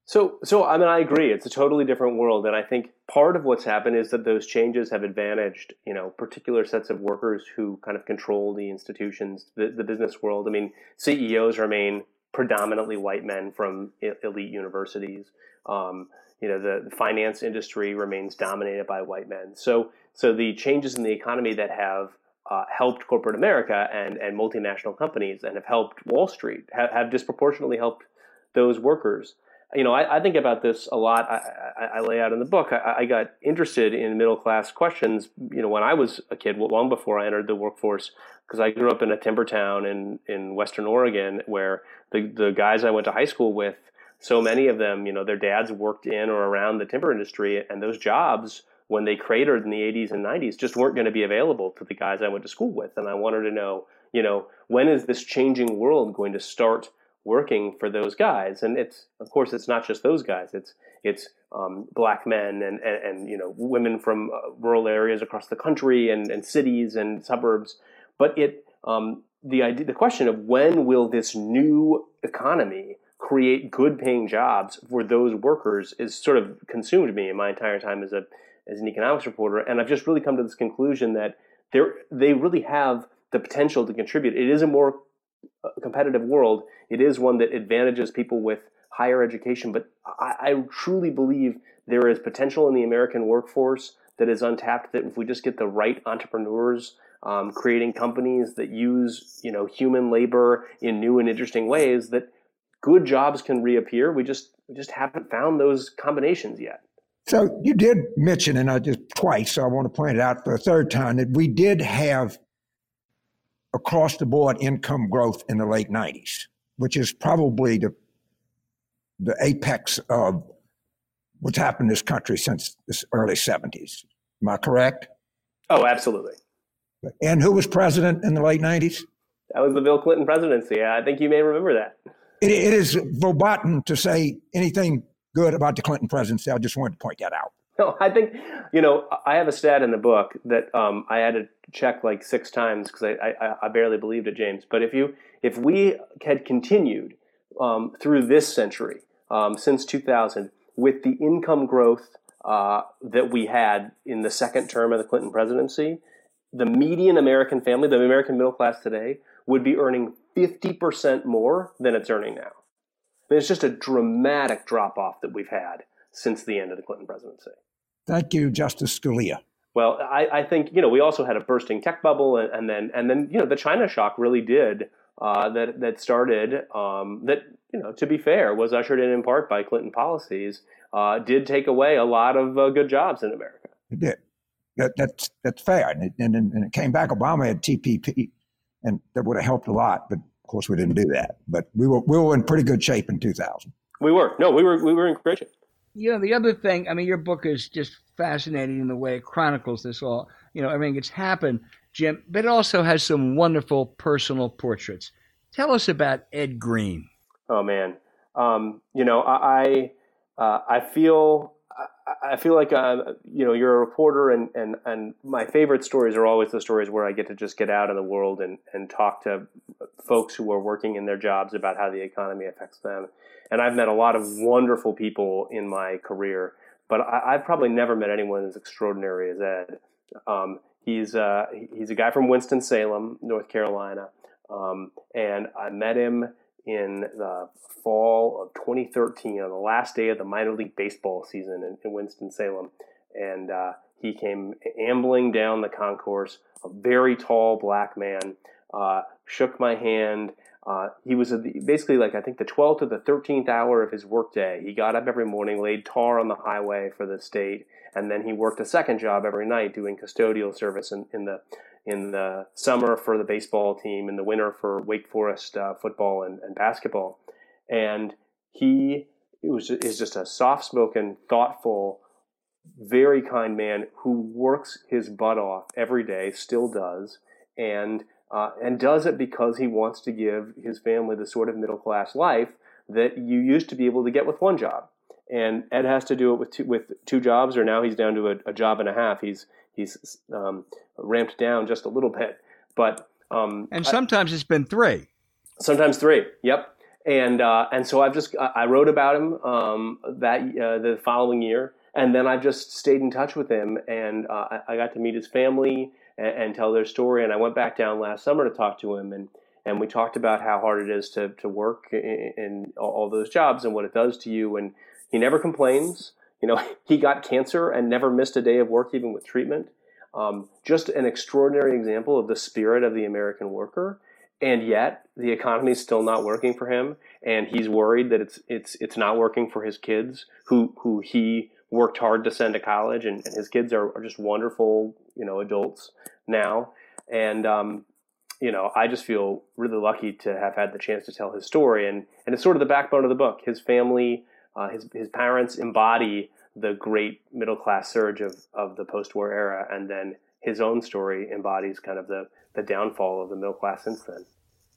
So, so I mean, I agree. It's a totally different world, and I think part of what's happened is that those changes have advantaged, you know, particular sets of workers who kind of control the institutions, the, the business world. I mean, CEOs remain predominantly white men from elite universities. Um, you know the, finance industry remains dominated by white men. So so the changes in the economy that have uh, helped corporate America and and multinational companies and have helped Wall Street have, have disproportionately helped those workers. You know, I, I think about this a lot. I, I, I lay out in the book. I, got interested in middle class questions. You know, when I was a kid, long before I entered the workforce, because I grew up in a timber town in in Western Oregon, where the the guys I went to high school with so many of them, you know, their dads worked in or around the timber industry, and those jobs, when they cratered in the 80s and 90s, just weren't going to be available to the guys I went to school with. And I wanted to know, you know, when is this changing world going to start working for those guys. And it's of course it's not just those guys. It's it's um, black men and, and, and you know women from uh, rural areas across the country and, and cities and suburbs. But it um, the idea the question of when will this new economy create good paying jobs for those workers is sort of consumed me in my entire time as a as an economics reporter. And I've just really come to this conclusion that they they really have the potential to contribute. It is a more competitive world. It is one that advantages people with higher education. But I, I truly believe there is potential in the American workforce that is untapped. That if we just get the right entrepreneurs um, creating companies that use you know human labor in new and interesting ways, that good jobs can reappear. We just we just haven't found those combinations yet. So you did mention, and I just twice, so I want to point it out for a third time, that we did have across the board income growth in the late 90s, which is probably the the apex of what's happened in this country since the early 70s. Am I correct? Oh, absolutely. And who was president in the late 90s? That was the Bill Clinton presidency. I think you may remember that. it, it is verboten to say anything good about the Clinton presidency. I just wanted to point that out. [LAUGHS] No, I think, you know, I have a stat in the book that um, I had to check like six times because I, I, I, barely believed it, James. But if you if we had continued um, through this century, um, since 2000, with the income growth uh, that we had in the second term of the Clinton presidency, the median American family, the American middle class today, would be earning 50% more than it's earning now. I mean, it's just a dramatic drop off that we've had since the end of the Clinton presidency. Thank you, Justice Scalia. Well, I, I think you know we also had a bursting tech bubble, and, and then and then you know the China shock really did uh, that that started um, that you know to be fair was ushered in in part by Clinton policies uh, did take away a lot of uh, good jobs in America. It did. That, that's that's fair, and it, and, and it came back. Obama had TPP, and that would have helped a lot. But of course, we didn't do that. But we were we were in pretty good shape in 2000. We were no, we were we were in great shape you know, the other thing, I mean, your book is just fascinating in the way it chronicles this all, you know, everything that's happened, Jim, but it also has some wonderful personal portraits. Tell us about Ed Green. Oh, man. Um, you know, I, uh, I feel, I feel like, uh, you know, you're a reporter and, and, and my favorite stories are always the stories where I get to just get out in the world and, and talk to folks who are working in their jobs about how the economy affects them and I've met a lot of wonderful people in my career, but I, have probably never met anyone as extraordinary as Ed. Um, he's uh, he's a guy from Winston Salem, North Carolina, um, and I met him in the fall of 2013 on the last day of the minor league baseball season in, in Winston Salem, and uh, he came ambling down the concourse, a very tall black man, uh, shook my hand uh, he was basically like I think the 12th or the 13th hour of his workday. He got up every morning, laid tar on the highway for the state, and then he worked a second job every night doing custodial service in, in the in the summer for the baseball team, in the winter for Wake Forest uh, football and, and, basketball. And he was is just a soft spoken, thoughtful, very kind man who works his butt off every day, still does, and uh, and does it because he wants to give his family the sort of middle class life that you used to be able to get with one job. And Ed has to do it with two, with two jobs, or now he's down to a, a job and a half. He's he's um, ramped down just a little bit, but um, and sometimes I, it's been three. Sometimes three. Yep. And uh, and so I've just I wrote about him um, that uh, the following year, and then I just stayed in touch with him, and uh, I got to meet his family and, and, tell their story. And I went back down last summer to talk to him, and and we talked about how hard it is to to work in, in all those jobs and what it does to you. And he never complains. You know, [LAUGHS] he got cancer and never missed a day of work, even with treatment. Um, just an extraordinary example of the spirit of the American worker. And yet, the economy is still not working for him, and he's worried that it's it's it's not working for his kids, who who he worked hard to send to college, and, and his kids are, are, just wonderful, you know, adults now. And um, you know, I just feel really lucky to have had the chance to tell his story, and and it's sort of the backbone of the book. His family, uh, his his parents embody the great middle class surge of of the post war era, and then his own story embodies kind of the the downfall of the middle class since then.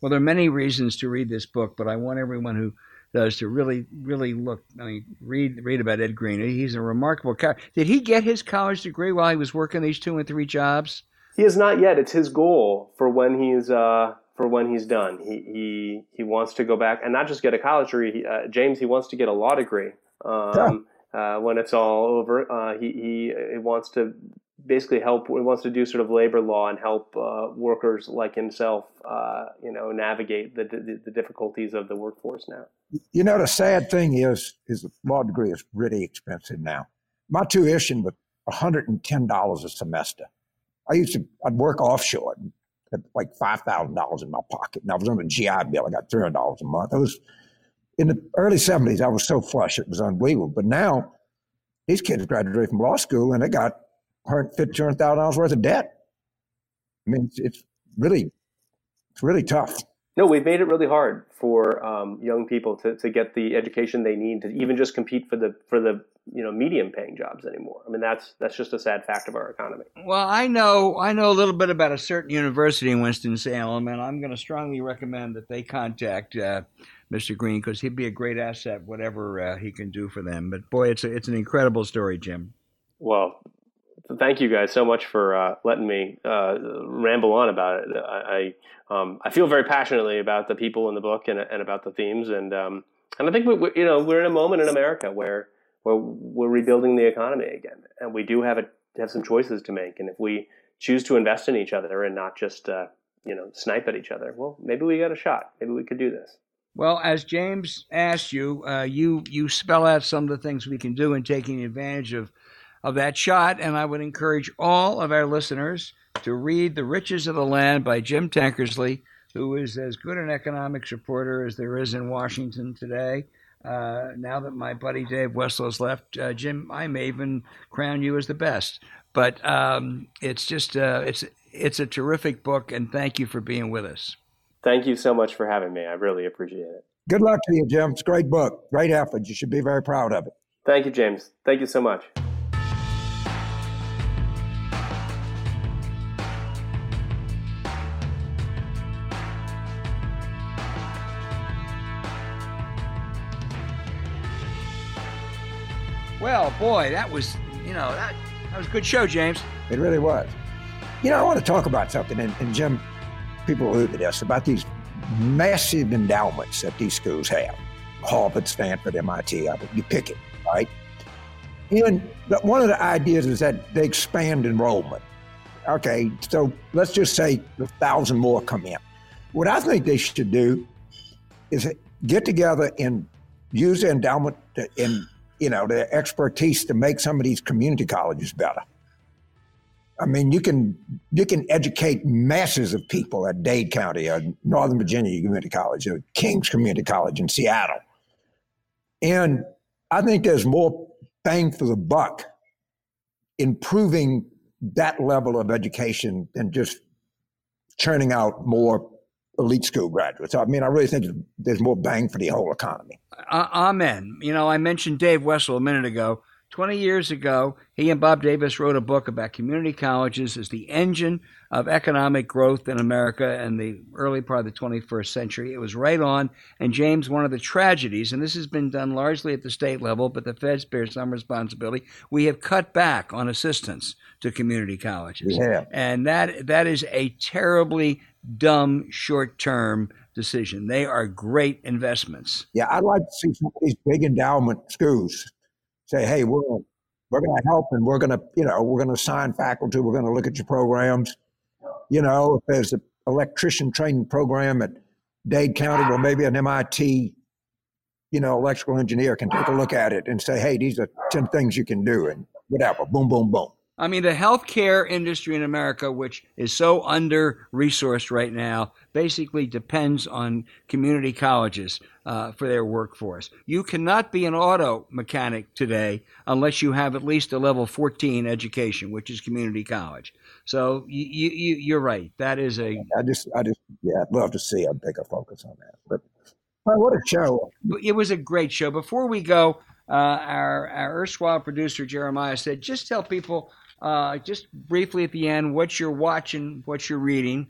Well, there are many reasons to read this book, but I want everyone who does to really, really look. I mean, read read about Ed Green. He's a remarkable character. Did he get his college degree while he was working these two and three jobs? He has not yet. It's his goal for when he's uh, for when he's done. He he he wants to go back and not just get a college degree. He, uh, James, he wants to get a law degree. Um, uh, when it's all over, uh, he, he he wants to basically help. He wants to do sort of labor law and help uh, workers like himself, uh, you know, navigate the, the, the difficulties of the workforce now. You know, the sad thing is, is the law degree is really expensive now. My tuition was one hundred and ten dollars a semester. I used to I'd work offshore, like five thousand dollars in my pocket, and I was on a GI Bill. I got three hundred dollars a month. I was in the early seventies. I was so flush it was unbelievable. But now these kids graduated from law school and they got hundred fifty, two hundred thousand dollars worth of debt. I mean, it's, it's really it's really tough. No, we've made it really hard for um, young people to, to get the education they need to even just compete for the for the you know medium paying jobs anymore. I mean that's that's just a sad fact of our economy. Well, I know I know a little bit about a certain university in Winston Salem, and I'm going to strongly recommend that they contact uh, Mr. Green because he'd be a great asset, whatever uh, he can do for them. But boy, it's a, it's an incredible story, Jim. Well, thank you guys so much for uh, letting me uh, ramble on about it. I I, um, I, feel very passionately about the people in the book and, and about the themes, and um, and I think we, we, you know we're in a moment in America where where we're rebuilding the economy again, and we do have a, have some choices to make, and if we choose to invest in each other and not just uh, you know snipe at each other, well, maybe we got a shot. Maybe we could do this. Well, as James asked you, uh, you you spell out some of the things we can do in taking advantage of of that shot. And I would encourage all of our listeners to read The Riches of the Land by Jim Tankersley, who is as good an economics reporter as there is in Washington today. Uh, now that my buddy Dave Wessel's left, uh, Jim, I may even crown you as the best. But um, it's just uh, it's it's a terrific book, and thank you for being with us. Thank you so much for having me. I really appreciate it. Good luck to you, Jim. It's a great book, great effort. You should be very proud of it. Thank you, James. Thank you so much. Well, boy, that was, you know, that, that was a good show, James. It really was. You know, I want to talk about something, and, and Jim, people allude to this, about these massive endowments that these schools have. Harvard, Stanford, MIT, you pick it, right? And one of the ideas is that they expand enrollment. Okay, so let's just say a thousand more come in. What I think they should do is get together and use the endowment to, and you know, the expertise to make some of these community colleges better. I mean, you can you can educate masses of people at Dade County, or Northern Virginia Community College, or King's Community College in Seattle, and I think there's more bang for the buck improving that level of education than just churning out more elite school graduates. I mean, I really think there's more bang for the whole economy. Uh, amen. You know, I mentioned Dave Wessel a minute ago. 20 years ago, he and Bob Davis wrote a book about community colleges as the engine of economic growth in America in the early part of the 21st century. It was right on. And James, one of the tragedies, and this has been done largely at the state level, but the feds bear some responsibility. We have cut back on assistance to community colleges. Yeah. And that that is a terribly dumb short term decision. They are great investments. Yeah, I'd like to see some of these big endowment schools say, hey, we're gonna, we're going to help and we're going to, you know, we're going to assign faculty, we're going to look at your programs. You know, if there's an electrician training program at Dade County, well, maybe an MIT, you know, electrical engineer can take a look at it and say, hey, these are 10 things you can do and whatever, boom, boom, boom. I mean, the healthcare industry in America, which is so under resourced right now, basically depends on community colleges uh, for their workforce. You cannot be an auto mechanic today unless you have at least a level 14 education, which is community college. So you, you, you're right. That is a. I just, I just, yeah, I'd love to see a bigger focus on that. But well, what a show! It was a great show. Before we go, uh, our our erstwhile producer Jeremiah said, just tell people uh, just briefly at the end what you're watching, what you're reading.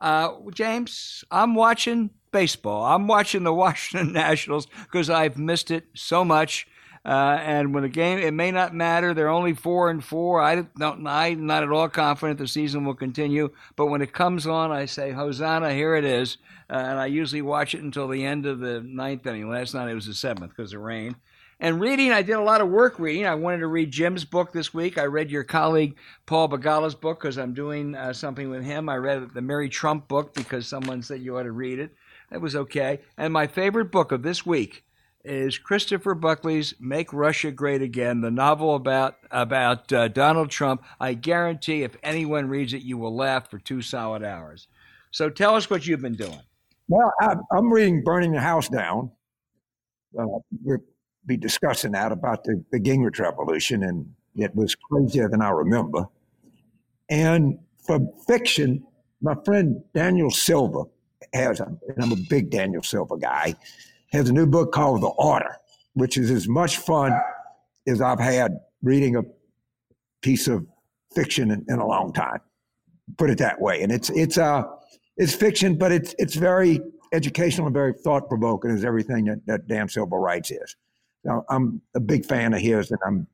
Uh, James, I'm watching baseball. I'm watching the [LAUGHS] Washington Nationals because I've missed it so much. Uh, and when the game, it may not matter. They're only four and four. I don't. I'm not at all confident the season will continue. But when it comes on, I say Hosanna, here it is. Uh, and I usually watch it until the end of the ninth inning. Last night it was the seventh because of rain. And reading, I did a lot of work reading. I wanted to read Jim's book this week. I read your colleague Paul Begala's book because I'm doing uh, something with him. I read the Mary Trump book because someone said you ought to read it. It was okay. And my favorite book of this week is Christopher Buckley's "Make Russia Great Again," the novel about about uh, Donald Trump. I guarantee, if anyone reads it, you will laugh for two solid hours. So, tell us what you've been doing. Well, I'm reading "Burning the House Down." Uh, be discussing that about the, the Gingrich Revolution, and it was crazier than I remember. And for fiction, my friend Daniel Silva has, and I'm a big Daniel Silva guy has a new book called The Order, which is as much fun as I've had reading a piece of fiction in, in a long time. Put it that way. And it's it's uh it's fiction, but it's it's very educational and very thought provoking as everything that, that Dan Silva writes is. I'm a big fan of his, and I'm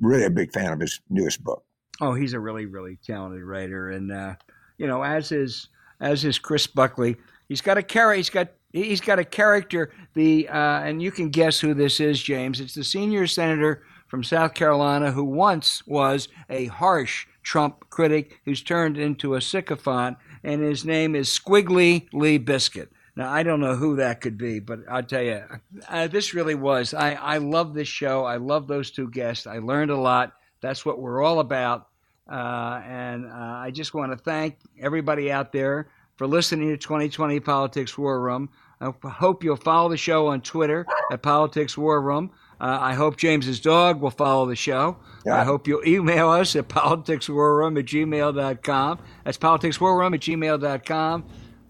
really a big fan of his newest book. Oh, he's a really, really talented writer, and uh, you know, as is as is Chris Buckley, he's got a carry. He's got He's got a character. The uh, and you can guess who this is, James. It's the senior senator from South Carolina who once was a harsh Trump critic who's turned into a sycophant, and his name is Squiggly Lee Biscuit. Now I don't know who that could be, but I'll tell you, uh, this really was. I I love this show. I love those two guests. I learned a lot. That's what we're all about. Uh, and uh, I just want to thank everybody out there for listening to 2020 Politics War Room. I hope you'll follow the show on Twitter at Politics War Room. Uh, I hope James's dog will follow the show. Yeah. I hope you'll email us at politicswarroom at gmail.com. That's politicswarroom at gmail.com.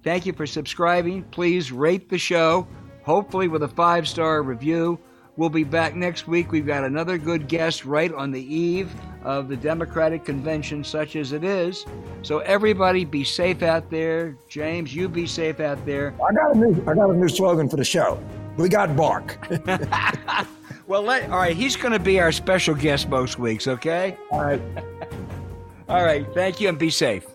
Thank you for subscribing. Please rate the show, hopefully with a five star review. We'll be back next week. We've got another good guest right on the eve of the Democratic Convention, such as it is. So everybody be safe out there. James, you be safe out there. I got a new I got a new slogan for the show. We got bark. [LAUGHS] [LAUGHS] well, let, all right, he's going to be our special guest most weeks, okay? All right. [LAUGHS] all right, thank you and be safe.